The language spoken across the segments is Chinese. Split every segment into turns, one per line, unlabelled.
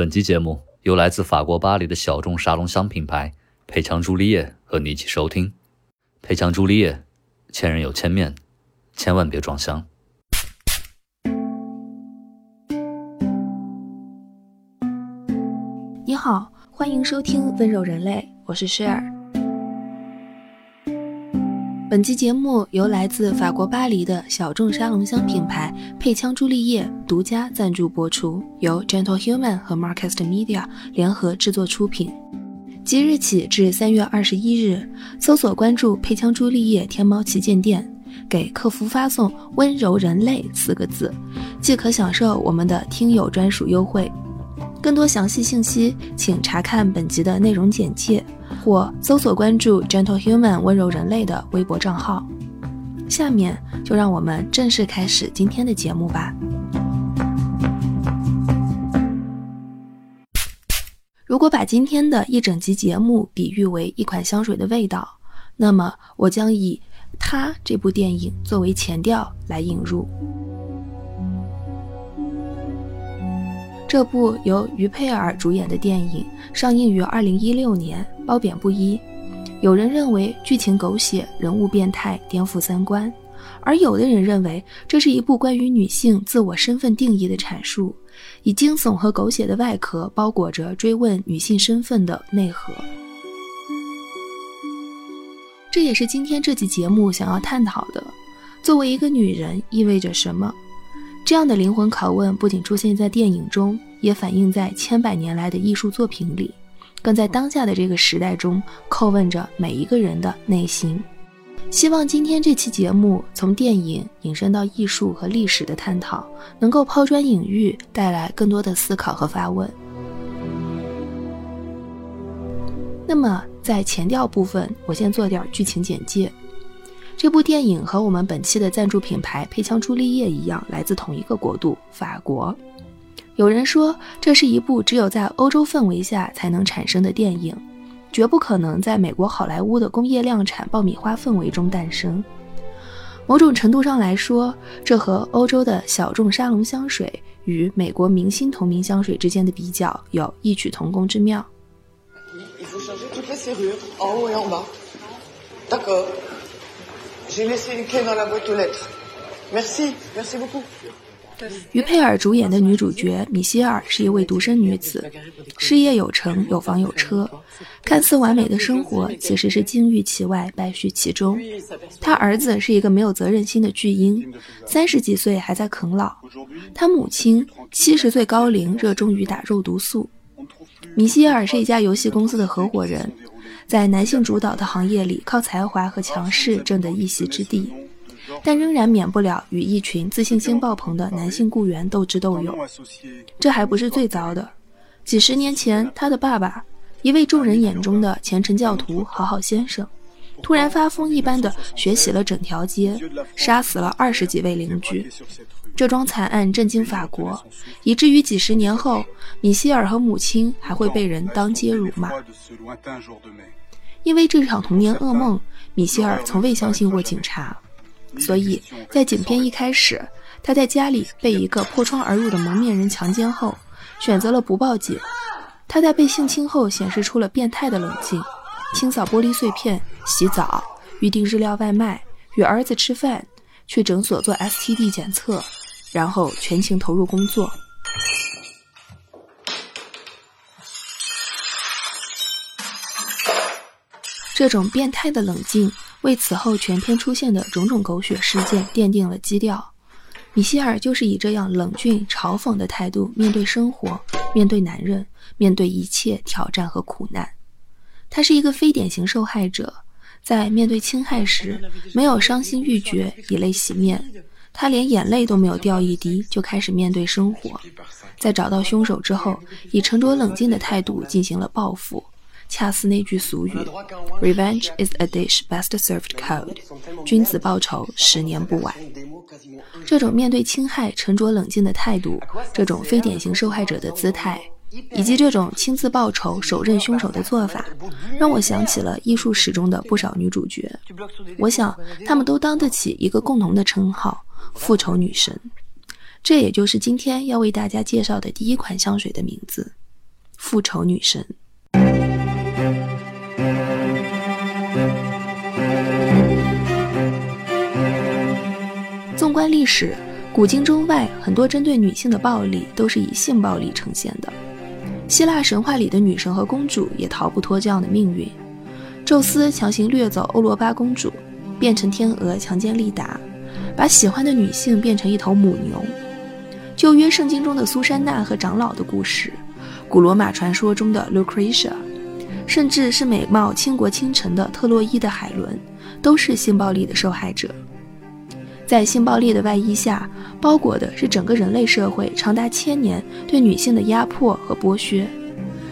本期节目由来自法国巴黎的小众沙龙香品牌佩强朱丽叶和你一起收听。佩强朱丽叶，千人有千面，千万别装香。
你好，欢迎收听温柔人类，我是雪儿。本期节目由来自法国巴黎的小众沙龙香品牌佩枪朱丽叶独家赞助播出，由 Gentle Human 和 Marcast Media 联合制作出品。即日起至三月二十一日，搜索关注佩枪朱丽叶天猫旗舰店，给客服发送“温柔人类”四个字，即可享受我们的听友专属优惠。更多详细信息，请查看本集的内容简介。或搜索关注 Gentle Human 温柔人类的微博账号。下面就让我们正式开始今天的节目吧。如果把今天的一整集节目比喻为一款香水的味道，那么我将以《它》这部电影作为前调来引入。这部由于佩尔主演的电影上映于二零一六年，褒贬不一。有人认为剧情狗血、人物变态、颠覆三观，而有的人认为这是一部关于女性自我身份定义的阐述，以惊悚和狗血的外壳包裹着追问女性身份的内核。这也是今天这期节目想要探讨的：作为一个女人意味着什么？这样的灵魂拷问不仅出现在电影中，也反映在千百年来的艺术作品里，更在当下的这个时代中叩问着每一个人的内心。希望今天这期节目从电影引申到艺术和历史的探讨，能够抛砖引玉，带来更多的思考和发问。那么，在前调部分，我先做点剧情简介。这部电影和我们本期的赞助品牌佩枪朱丽叶一样，来自同一个国度——法国。有人说，这是一部只有在欧洲氛围下才能产生的电影，绝不可能在美国好莱坞的工业量产爆米花氛围中诞生。某种程度上来说，这和欧洲的小众沙龙香水与美国明星同名香水之间的比较有异曲同工之妙。于佩尔主演的女主角米歇尔是一位独身女子，事业有成，有房有车，看似完美的生活其实是金玉其外，败絮其中。她儿子是一个没有责任心的巨婴，三十几岁还在啃老。她母亲七十岁高龄，热衷于打肉毒素。米歇尔是一家游戏公司的合伙人。在男性主导的行业里，靠才华和强势挣得一席之地，但仍然免不了与一群自信心爆棚的男性雇员斗智斗勇。这还不是最糟的，几十年前，他的爸爸，一位众人眼中的虔诚教徒、好好先生，突然发疯一般的血洗了整条街，杀死了二十几位邻居。这桩惨案震惊法国，以至于几十年后，米歇尔和母亲还会被人当街辱骂。因为这场童年噩梦，米歇尔从未相信过警察，所以在影片一开始，他在家里被一个破窗而入的蒙面人强奸后，选择了不报警。他在被性侵后显示出了变态的冷静，清扫玻璃碎片、洗澡、预订日料外卖、与儿子吃饭、去诊所做 STD 检测，然后全情投入工作。这种变态的冷静，为此后全片出现的种种狗血事件奠定了基调。米歇尔就是以这样冷峻、嘲讽的态度面对生活，面对男人，面对一切挑战和苦难。他是一个非典型受害者，在面对侵害时，没有伤心欲绝、以泪洗面，他连眼泪都没有掉一滴，就开始面对生活。在找到凶手之后，以沉着冷静的态度进行了报复。恰似那句俗语：“Revenge is a dish best served cold。”君子报仇，十年不晚。这种面对侵害沉着冷静的态度，这种非典型受害者的姿态，以及这种亲自报仇、手刃凶手的做法，让我想起了艺术史中的不少女主角。我想，她们都当得起一个共同的称号——复仇女神。这也就是今天要为大家介绍的第一款香水的名字复仇女神。纵观历史，古今中外，很多针对女性的暴力都是以性暴力呈现的。希腊神话里的女神和公主也逃不脱这样的命运。宙斯强行掠走欧罗巴公主，变成天鹅强奸丽达，把喜欢的女性变成一头母牛。旧约圣经中的苏珊娜和长老的故事，古罗马传说中的 Lucretia，甚至是美貌倾国倾城的特洛伊的海伦，都是性暴力的受害者。在性暴力的外衣下，包裹的是整个人类社会长达千年对女性的压迫和剥削。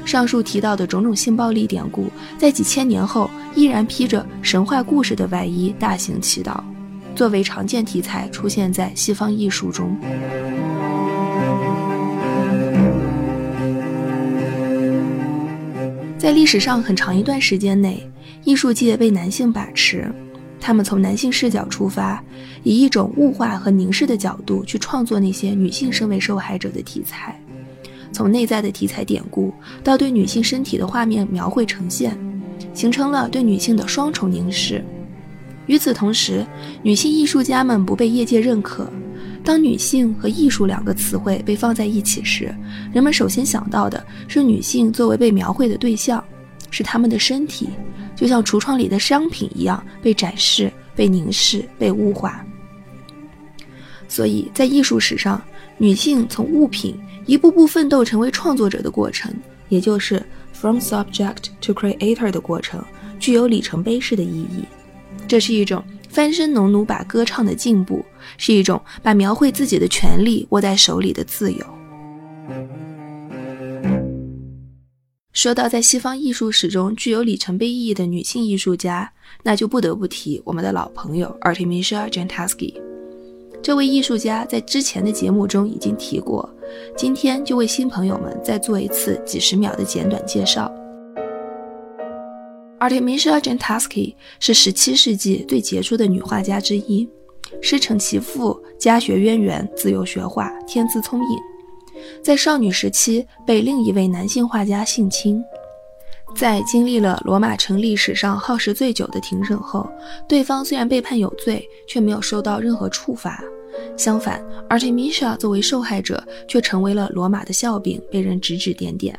上述提到的种种性暴力典故，在几千年后依然披着神话故事的外衣大行其道，作为常见题材出现在西方艺术中。在历史上很长一段时间内，艺术界被男性把持。他们从男性视角出发，以一种物化和凝视的角度去创作那些女性身为受害者的题材，从内在的题材典故到对女性身体的画面描绘呈现，形成了对女性的双重凝视。与此同时，女性艺术家们不被业界认可。当女性和艺术两个词汇被放在一起时，人们首先想到的是女性作为被描绘的对象，是她们的身体。就像橱窗里的商品一样被展示、被凝视、被物化。所以在艺术史上，女性从物品一步步奋斗成为创作者的过程，也就是 from subject to creator 的过程，具有里程碑式的意义。这是一种翻身农奴把歌唱的进步，是一种把描绘自己的权利握在手里的自由。说到在西方艺术史中具有里程碑意义的女性艺术家，那就不得不提我们的老朋友 Artemisia Gentileschi。这位艺术家在之前的节目中已经提过，今天就为新朋友们再做一次几十秒的简短介绍。Artemisia Gentileschi 是17世纪最杰出的女画家之一，师承其父，家学渊源，自幼学画，天资聪颖。在少女时期被另一位男性画家性侵，在经历了罗马城历史上耗时最久的庭审后，对方虽然被判有罪，却没有受到任何处罚。相反，Artemisia 作为受害者却成为了罗马的笑柄，被人指指点点。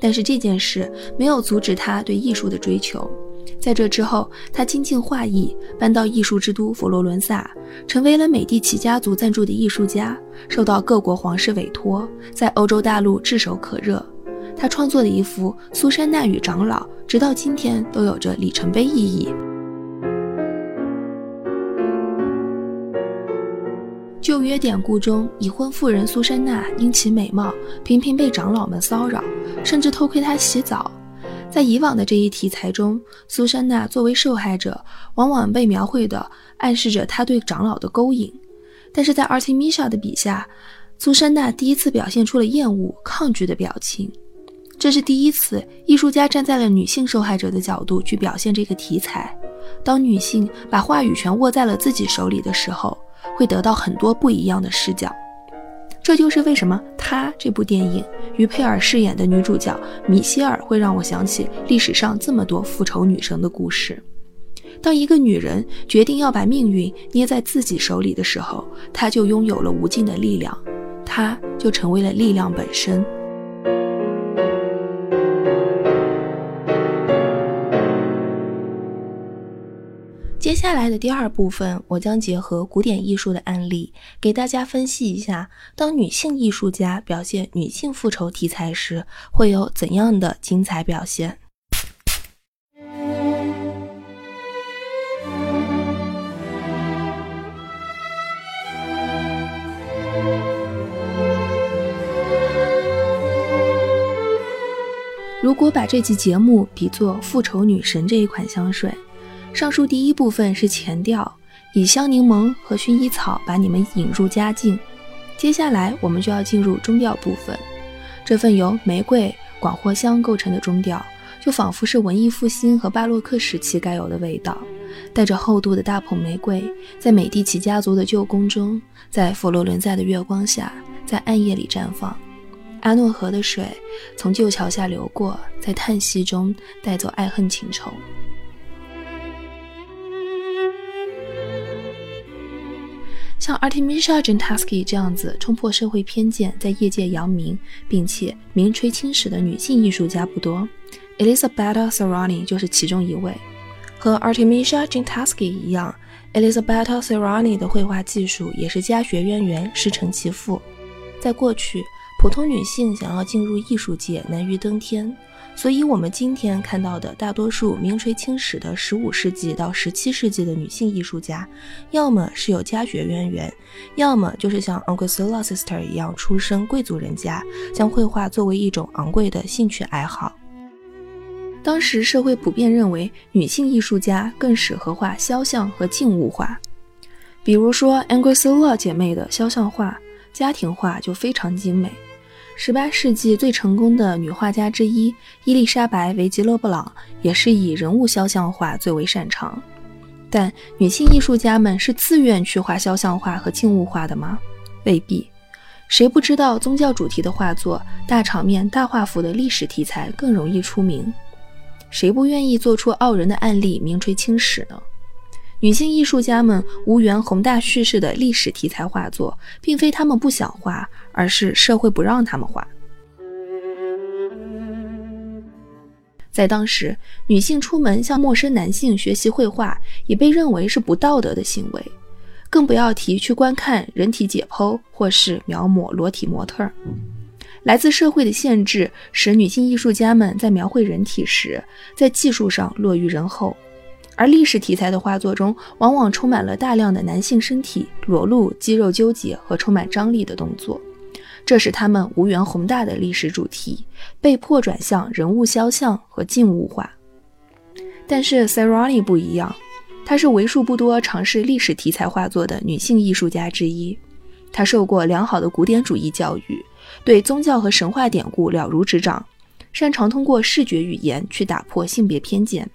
但是这件事没有阻止他对艺术的追求。在这之后，他精进画艺，搬到艺术之都佛罗伦萨，成为了美第奇家族赞助的艺术家，受到各国皇室委托，在欧洲大陆炙手可热。他创作的一幅《苏珊娜与长老》，直到今天都有着里程碑意义。旧约典故中，已婚妇人苏珊娜因其美貌，频频被长老们骚扰，甚至偷窥她洗澡。在以往的这一题材中，苏珊娜作为受害者，往往被描绘的暗示着她对长老的勾引。但是在 Artemisia 的笔下，苏珊娜第一次表现出了厌恶、抗拒的表情。这是第一次，艺术家站在了女性受害者的角度去表现这个题材。当女性把话语权握在了自己手里的时候，会得到很多不一样的视角。这就是为什么《他》这部电影于佩尔饰演的女主角米歇尔会让我想起历史上这么多复仇女神的故事。当一个女人决定要把命运捏在自己手里的时候，她就拥有了无尽的力量，她就成为了力量本身。接下来的第二部分，我将结合古典艺术的案例，给大家分析一下，当女性艺术家表现女性复仇题材时，会有怎样的精彩表现。如果把这期节目比作复仇女神这一款香水。上述第一部分是前调，以香柠檬和薰衣草把你们引入佳境。接下来我们就要进入中调部分，这份由玫瑰、广藿香构成的中调，就仿佛是文艺复兴和巴洛克时期该有的味道，带着厚度的大捧玫瑰，在美第奇家族的旧宫中，在佛罗伦萨的月光下，在暗夜里绽放。阿诺河的水从旧桥下流过，在叹息中带走爱恨情仇。像 Artemisia Gentileschi 这样子冲破社会偏见，在业界扬名并且名垂青史的女性艺术家不多，Elisabetta Serani 就是其中一位。和 Artemisia Gentileschi 一样，Elisabetta Serani 的绘画技术也是家学渊源，师承其父。在过去，普通女性想要进入艺术界难于登天。所以，我们今天看到的大多数名垂青史的15世纪到17世纪的女性艺术家，要么是有家学渊源，要么就是像 Uncle Silla Sister 一样出身贵族人家，将绘画作为一种昂贵的兴趣爱好。当时社会普遍认为，女性艺术家更适合画肖像和静物画，比如说 Uncle Silla 姐妹的肖像画、家庭画就非常精美。十八世纪最成功的女画家之一伊丽莎白·维吉勒布朗也是以人物肖像画最为擅长。但女性艺术家们是自愿去画肖像画和静物画的吗？未必。谁不知道宗教主题的画作、大场面、大画幅的历史题材更容易出名？谁不愿意做出傲人的案例名垂青史呢？女性艺术家们无缘宏大叙事的历史题材画作，并非她们不想画，而是社会不让她们画。在当时，女性出门向陌生男性学习绘画，也被认为是不道德的行为，更不要提去观看人体解剖或是描摹裸体模特。来自社会的限制，使女性艺术家们在描绘人体时，在技术上落于人后。而历史题材的画作中，往往充满了大量的男性身体裸露、肌肉纠结和充满张力的动作，这使他们无缘宏大的历史主题，被迫转向人物肖像和静物画。但是 s e r a n i 不一样，她是为数不多尝试历史题材画作的女性艺术家之一。她受过良好的古典主义教育，对宗教和神话典故了如指掌，擅长通过视觉语言去打破性别偏见。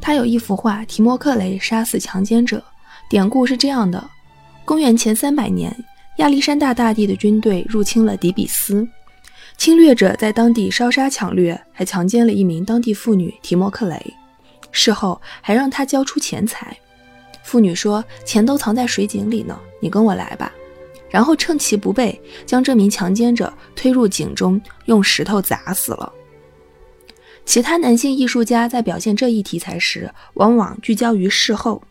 他有一幅画《提莫克雷杀死强奸者》，典故是这样的：公元前三百年，亚历山大大帝的军队入侵了底比斯，侵略者在当地烧杀抢掠，还强奸了一名当地妇女提莫克雷，事后还让他交出钱财。妇女说：“钱都藏在水井里呢，你跟我来吧。”然后趁其不备，将这名强奸者推入井中，用石头砸死了。其他男性艺术家在表现这一题材时，往往聚焦于事后。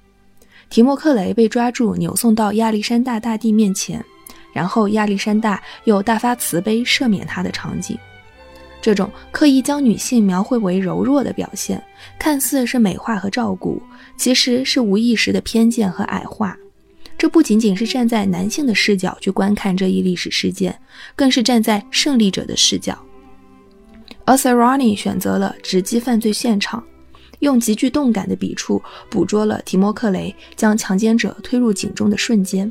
提莫克雷被抓住，扭送到亚历山大大帝面前，然后亚历山大又大发慈悲赦免他的场景。这种刻意将女性描绘为柔弱的表现，看似是美化和照顾，其实是无意识的偏见和矮化。这不仅仅是站在男性的视角去观看这一历史事件，更是站在胜利者的视角。而 Serrani 选择了直击犯罪现场，用极具动感的笔触捕捉了提莫克雷将强奸者推入井中的瞬间。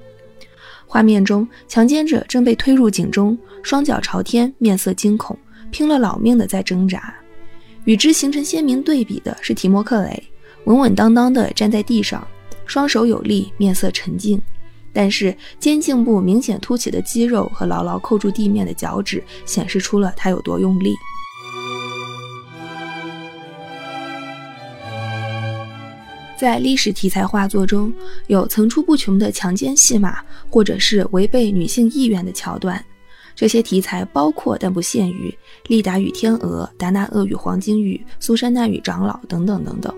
画面中，强奸者正被推入井中，双脚朝天，面色惊恐，拼了老命的在挣扎。与之形成鲜明对比的是提莫克雷，稳稳当当地站在地上，双手有力，面色沉静，但是肩颈部明显凸起的肌肉和牢牢扣住地面的脚趾，显示出了他有多用力。在历史题材画作中，有层出不穷的强奸戏码，或者是违背女性意愿的桥段。这些题材包括但不限于《利达与天鹅》《达纳厄与黄金羽》《苏珊娜与长老》等等等等。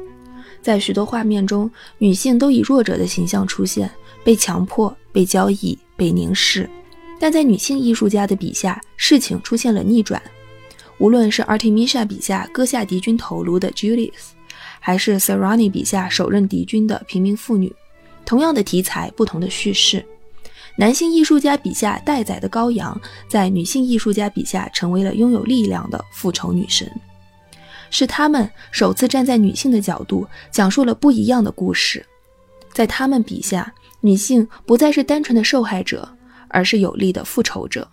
在许多画面中，女性都以弱者的形象出现，被强迫、被交易、被凝视。但在女性艺术家的笔下，事情出现了逆转。无论是 Artemisia 笔下割下敌军头颅的 Julius。还是 Serani 笔下手刃敌军的平民妇女，同样的题材，不同的叙事。男性艺术家笔下待宰的羔羊，在女性艺术家笔下成为了拥有力量的复仇女神。是他们首次站在女性的角度，讲述了不一样的故事。在他们笔下，女性不再是单纯的受害者，而是有力的复仇者。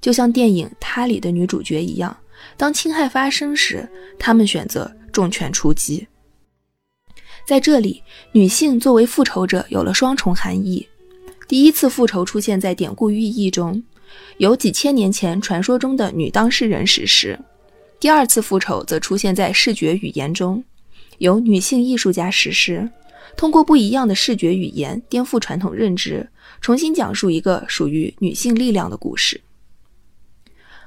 就像电影《他》里的女主角一样，当侵害发生时，她们选择重拳出击。在这里，女性作为复仇者有了双重含义。第一次复仇出现在典故寓意中，由几千年前传说中的女当事人实施；第二次复仇则出现在视觉语言中，由女性艺术家实施，通过不一样的视觉语言颠覆传统认知，重新讲述一个属于女性力量的故事。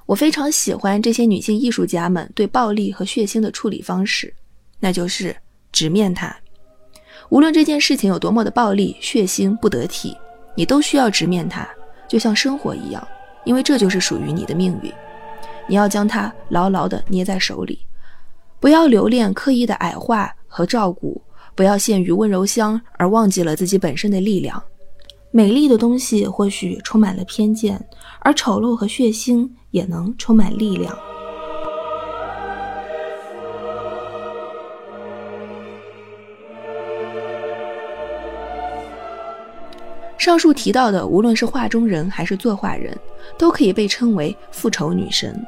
我非常喜欢这些女性艺术家们对暴力和血腥的处理方式，那就是直面它。无论这件事情有多么的暴力、血腥、不得体，你都需要直面它，就像生活一样，因为这就是属于你的命运。你要将它牢牢地捏在手里，不要留恋刻意的矮化和照顾，不要陷于温柔乡而忘记了自己本身的力量。美丽的东西或许充满了偏见，而丑陋和血腥也能充满力量。上述提到的，无论是画中人还是作画人，都可以被称为复仇女神。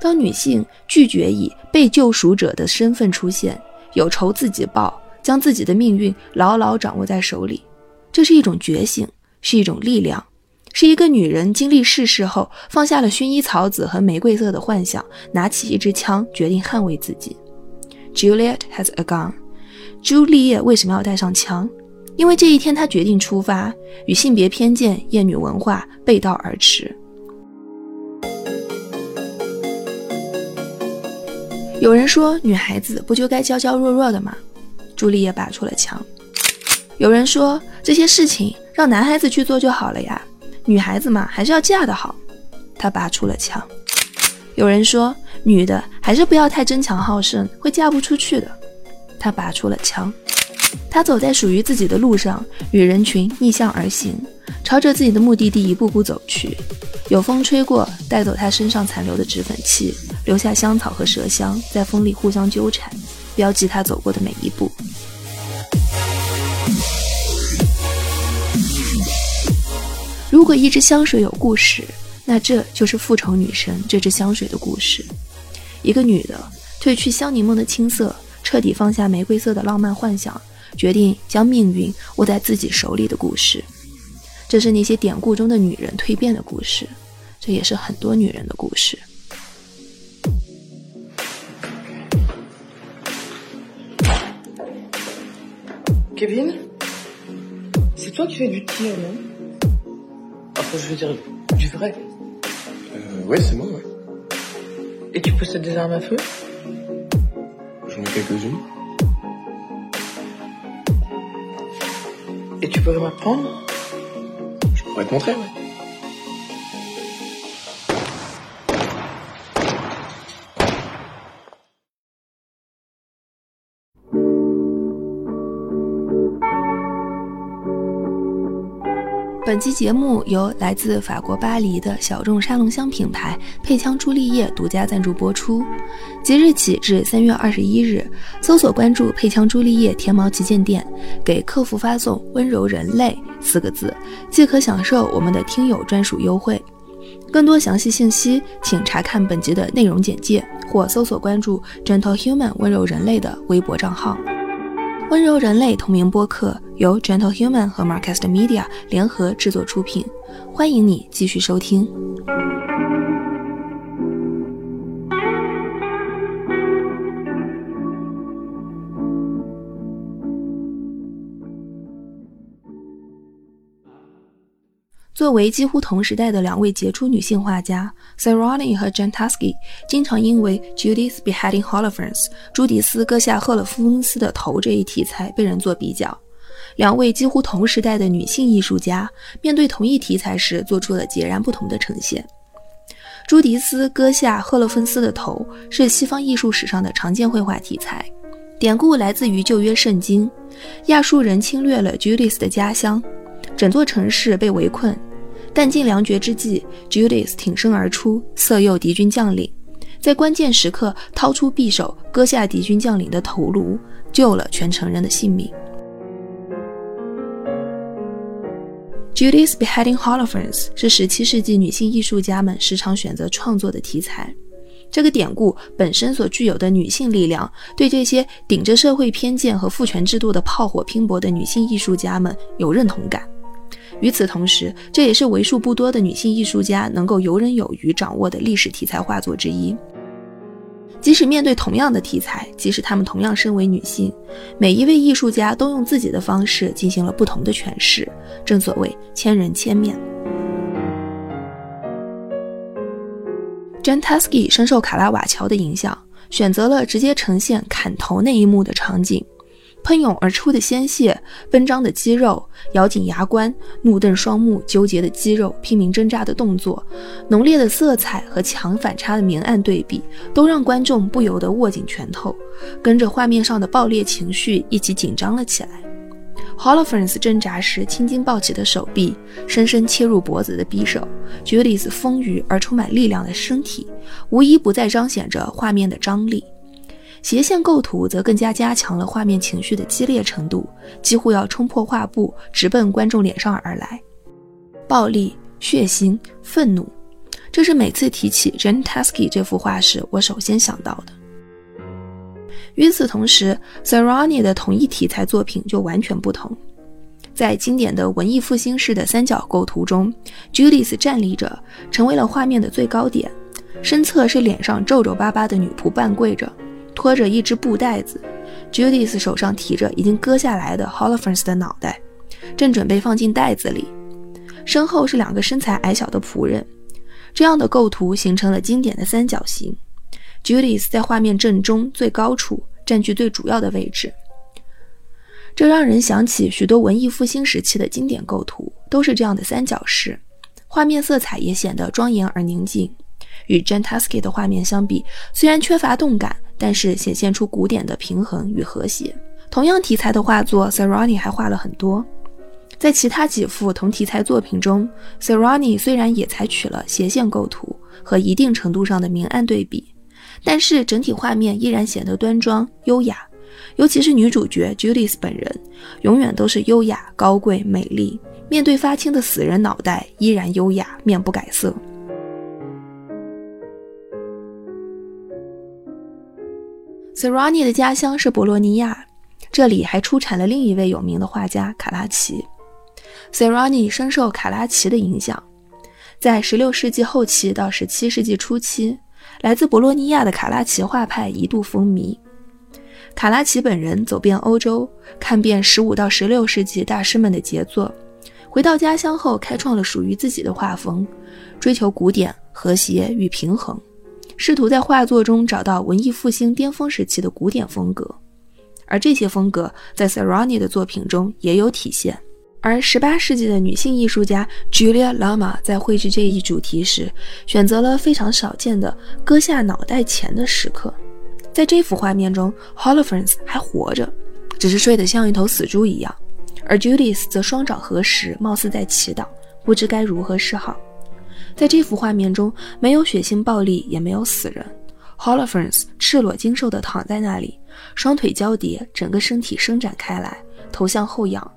当女性拒绝以被救赎者的身份出现，有仇自己报，将自己的命运牢牢掌握在手里。这是一种觉醒，是一种力量，是一个女人经历世事后放下了薰衣草籽和玫瑰色的幻想，拿起一支枪，决定捍卫自己。Juliet has a gun。朱丽叶为什么要带上枪？因为这一天她决定出发，与性别偏见、厌女文化背道而驰。有人说，女孩子不就该娇娇弱弱的吗？朱丽叶拔出了枪。有人说这些事情让男孩子去做就好了呀，女孩子嘛还是要嫁得好。他拔出了枪。有人说女的还是不要太争强好胜，会嫁不出去的。他拔出了枪。他走在属于自己的路上，与人群逆向而行，朝着自己的目的地一步步走去。有风吹过，带走他身上残留的脂粉气，留下香草和麝香在风里互相纠缠，标记他走过的每一步。如果一支香水有故事，那这就是复仇女神这支香水的故事。一个女的褪去香柠檬的青涩，彻底放下玫瑰色的浪漫幻想，决定将命运握在自己手里的故事。这是那些典故中的女人蜕变的故事，这也是很多女人的故事。
Kevin，c'est toi qui fais du tir, non? Enfin, je veux dire, du vrai.
Euh, ouais, c'est moi, ouais.
Et tu possèdes des armes à feu?
J'en ai quelques-unes.
Et tu pourrais m'apprendre?
Je pourrais te montrer, ouais.
本期节目由来自法国巴黎的小众沙龙香品牌配枪朱丽叶独家赞助播出。即日起至三月二十一日，搜索关注配枪朱丽叶天猫旗舰店，给客服发送“温柔人类”四个字，即可享受我们的听友专属优惠。更多详细信息，请查看本集的内容简介或搜索关注 “Gentle Human” 温柔人类的微博账号。温柔人类同名播客由 Gentle Human 和 Marcast Media 联合制作出品，欢迎你继续收听。作为几乎同时代的两位杰出女性画家，Saroni 和 Jantusky 经常因为 Judith beheading Holofernes（ 朱迪斯割下赫勒夫恩斯的头）这一题材被人做比较。两位几乎同时代的女性艺术家面对同一题材时，做出了截然不同的呈现。朱迪斯割下赫勒芬斯的头是西方艺术史上的常见绘画题材，典故来自于旧约圣经。亚述人侵略了 Judith 的家乡，整座城市被围困。弹尽粮绝之际，Judith 挺身而出，色诱敌军将领，在关键时刻掏出匕首，割下敌军将领的头颅，救了全城人的性命。Judith beheading Holofernes 是17世纪女性艺术家们时常选择创作的题材。这个典故本身所具有的女性力量，对这些顶着社会偏见和父权制度的炮火拼搏的女性艺术家们有认同感。与此同时，这也是为数不多的女性艺术家能够游刃有余掌握的历史题材画作之一。即使面对同样的题材，即使她们同样身为女性，每一位艺术家都用自己的方式进行了不同的诠释。正所谓千人千面。Jan Tasky 深受卡拉瓦乔的影响，选择了直接呈现砍头那一幕的场景。喷涌而出的鲜血，奔张的肌肉，咬紧牙关，怒瞪双目，纠结的肌肉，拼命挣扎的动作，浓烈的色彩和强反差的明暗对比，都让观众不由得握紧拳头，跟着画面上的爆裂情绪一起紧张了起来。Holofernes 挣扎时青筋暴起的手臂，深深切入脖子的匕首，Judith 丰腴而充满力量的身体，无一不在彰显着画面的张力。斜线构图则更加加强了画面情绪的激烈程度，几乎要冲破画布，直奔观众脸上而来。暴力、血腥、愤怒，这是每次提起 j e n t a s k y 这幅画时我首先想到的。与此同时 s a r a n i 的同一题材作品就完全不同。在经典的文艺复兴式的三角构图中，Judith 站立着，成为了画面的最高点，身侧是脸上皱皱巴巴的女仆半跪着。拖着一只布袋子，Judith 手上提着已经割下来的 Holofernes 的脑袋，正准备放进袋子里。身后是两个身材矮小的仆人，这样的构图形成了经典的三角形。Judith 在画面正中最高处，占据最主要的位置。这让人想起许多文艺复兴时期的经典构图，都是这样的三角式，画面色彩也显得庄严而宁静。与 Jan Tasky 的画面相比，虽然缺乏动感。但是显现出古典的平衡与和谐。同样题材的画作，Serrani 还画了很多。在其他几幅同题材作品中，Serrani 虽然也采取了斜线构图和一定程度上的明暗对比，但是整体画面依然显得端庄优雅。尤其是女主角 Judith 本人，永远都是优雅、高贵、美丽。面对发青的死人脑袋，依然优雅，面不改色。Serrani 的家乡是博洛尼亚，这里还出产了另一位有名的画家卡拉奇。Serrani 深受卡拉奇的影响，在16世纪后期到17世纪初期，来自博洛尼亚的卡拉奇画派一度风靡。卡拉奇本人走遍欧洲，看遍15到16世纪大师们的杰作，回到家乡后开创了属于自己的画风，追求古典、和谐与平衡。试图在画作中找到文艺复兴巅峰时期的古典风格，而这些风格在 Serrani 的作品中也有体现。而18世纪的女性艺术家 Julia Lama 在绘制这一主题时，选择了非常少见的割下脑袋前的时刻。在这幅画面中，Holofernes 还活着，只是睡得像一头死猪一样，而 Judith 则双掌合十，貌似在祈祷，不知该如何是好。在这幅画面中，没有血腥暴力，也没有死人。Holofernes 赤裸精瘦地躺在那里，双腿交叠，整个身体伸展开来，头向后仰，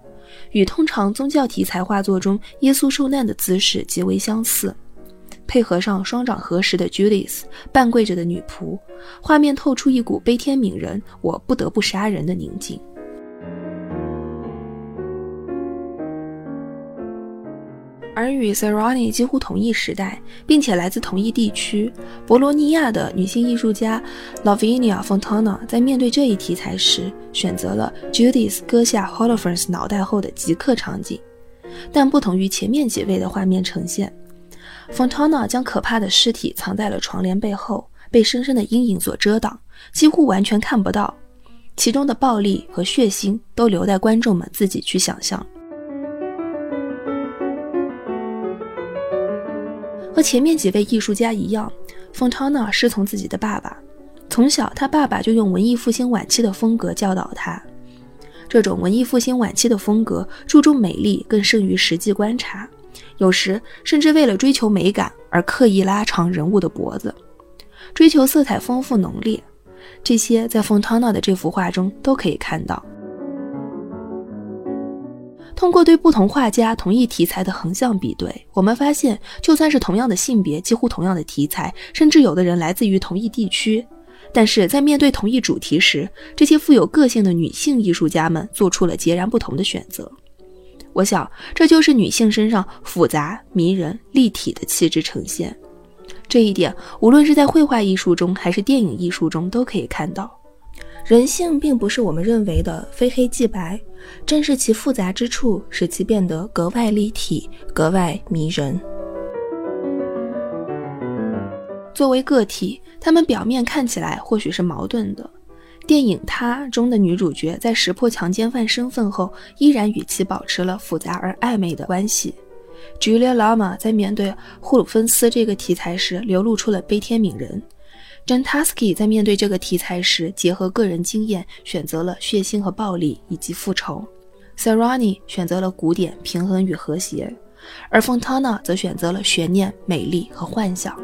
与通常宗教题材画作中耶稣受难的姿势极为相似。配合上双掌合十的 Judith 半跪着的女仆，画面透出一股悲天悯人、我不得不杀人的宁静。而与 Serrani 几乎同一时代，并且来自同一地区，博罗尼亚的女性艺术家 Lavinia Fontana 在面对这一题材时，选择了 Judith 割下 Holofernes 脑袋后的即刻场景。但不同于前面几位的画面呈现，Fontana 将可怕的尸体藏在了床帘背后，被深深的阴影所遮挡，几乎完全看不到。其中的暴力和血腥都留待观众们自己去想象。和前面几位艺术家一样，Fontana 师从自己的爸爸。从小，他爸爸就用文艺复兴晚期的风格教导他。这种文艺复兴晚期的风格注重美丽，更胜于实际观察，有时甚至为了追求美感而刻意拉长人物的脖子，追求色彩丰富浓烈。这些在冯唐娜的这幅画中都可以看到。通过对不同画家同一题材的横向比对，我们发现，就算是同样的性别、几乎同样的题材，甚至有的人来自于同一地区，但是在面对同一主题时，这些富有个性的女性艺术家们做出了截然不同的选择。我想，这就是女性身上复杂、迷人、立体的气质呈现。这一点，无论是在绘画艺术中，还是电影艺术中，都可以看到。人性并不是我们认为的非黑即白，正是其复杂之处，使其变得格外立体、格外迷人。作为个体，他们表面看起来或许是矛盾的。电影《她》中的女主角在识破强奸犯身份后，依然与其保持了复杂而暧昧的关系。Julia Lama 在面对霍鲁芬斯这个题材时，流露出了悲天悯人。J a n t a s k y 在面对这个题材时，结合个人经验，选择了血腥和暴力以及复仇。Sarani 选择了古典、平衡与和谐，而 Fontana 则选择了悬念、美丽和幻想。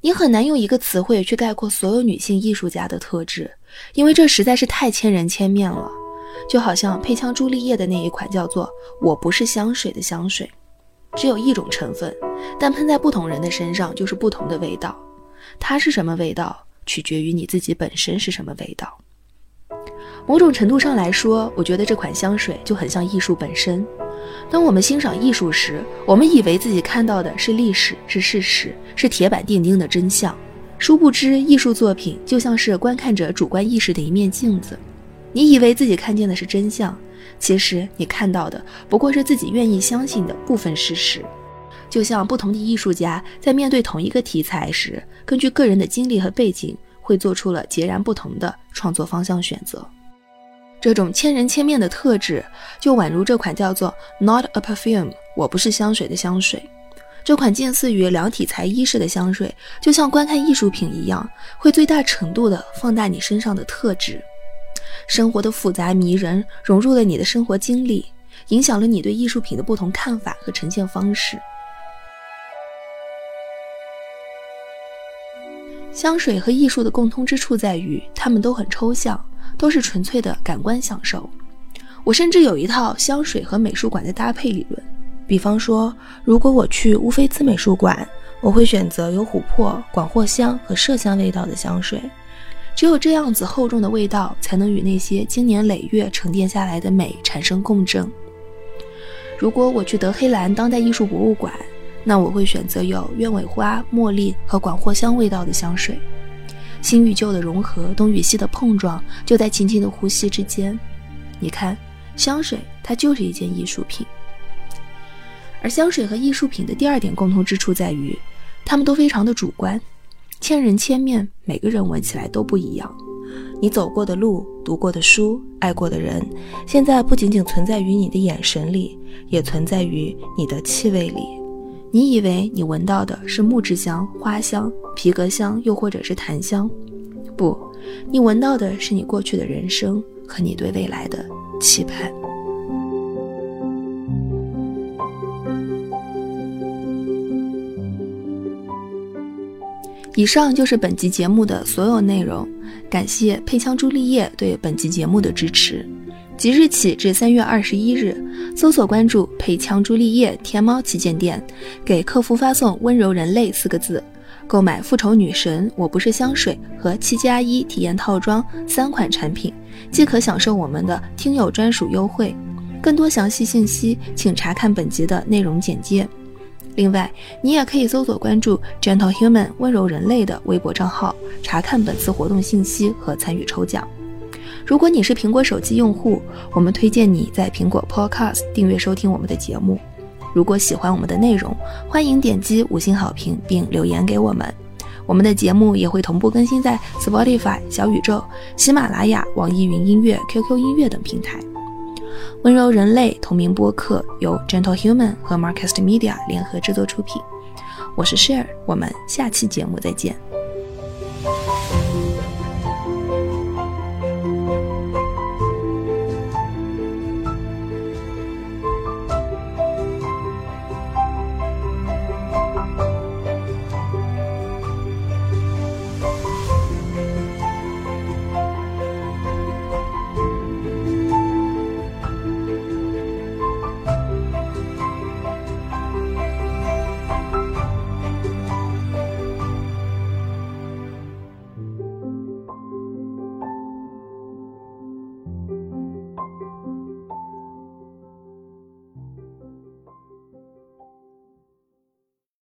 你很难用一个词汇去概括所有女性艺术家的特质，因为这实在是太千人千面了。就好像配枪朱丽叶的那一款叫做“我不是香水”的香水，只有一种成分，但喷在不同人的身上就是不同的味道。它是什么味道，取决于你自己本身是什么味道。某种程度上来说，我觉得这款香水就很像艺术本身。当我们欣赏艺术时，我们以为自己看到的是历史，是事实，是铁板钉钉的真相。殊不知，艺术作品就像是观看者主观意识的一面镜子。你以为自己看见的是真相，其实你看到的不过是自己愿意相信的部分事实。就像不同的艺术家在面对同一个题材时，根据个人的经历和背景，会做出了截然不同的创作方向选择。这种千人千面的特质，就宛如这款叫做 Not a Perfume，我不是香水的香水。这款近似于量体裁衣式的香水，就像观看艺术品一样，会最大程度地放大你身上的特质。生活的复杂迷人融入了你的生活经历，影响了你对艺术品的不同看法和呈现方式。香水和艺术的共通之处在于，它们都很抽象。都是纯粹的感官享受。我甚至有一套香水和美术馆的搭配理论。比方说，如果我去乌菲兹美术馆，我会选择有琥珀、广藿香和麝香味道的香水。只有这样子厚重的味道，才能与那些经年累月沉淀下来的美产生共振。如果我去德黑兰当代艺术博物馆，那我会选择有鸢尾花、茉莉和广藿香味道的香水。新与旧的融合，东与西的碰撞，就在轻轻的呼吸之间。你看，香水它就是一件艺术品。而香水和艺术品的第二点共同之处在于，它们都非常的主观，千人千面，每个人闻起来都不一样。你走过的路、读过的书、爱过的人，现在不仅仅存在于你的眼神里，也存在于你的气味里。你以为你闻到的是木质香、花香、皮革香，又或者是檀香？不，你闻到的是你过去的人生和你对未来的期盼。以上就是本集节目的所有内容，感谢配枪朱丽叶对本集节目的支持。即日起至三月二十一日，搜索关注“配枪朱丽叶”天猫旗舰店，给客服发送“温柔人类”四个字，购买《复仇女神我不是香水》和七加一体验套装三款产品，即可享受我们的听友专属优惠。更多详细信息，请查看本集的内容简介。另外，你也可以搜索关注 “Gentle Human” 温柔人类的微博账号，查看本次活动信息和参与抽奖。如果你是苹果手机用户，我们推荐你在苹果 Podcast 订阅收听我们的节目。如果喜欢我们的内容，欢迎点击五星好评并留言给我们。我们的节目也会同步更新在 Spotify、小宇宙、喜马拉雅、网易云音乐、QQ 音乐等平台。温柔人类同名播客由 Gentle Human 和 Marcast Media 联合制作出品。我是 Share，我们下期节目再见。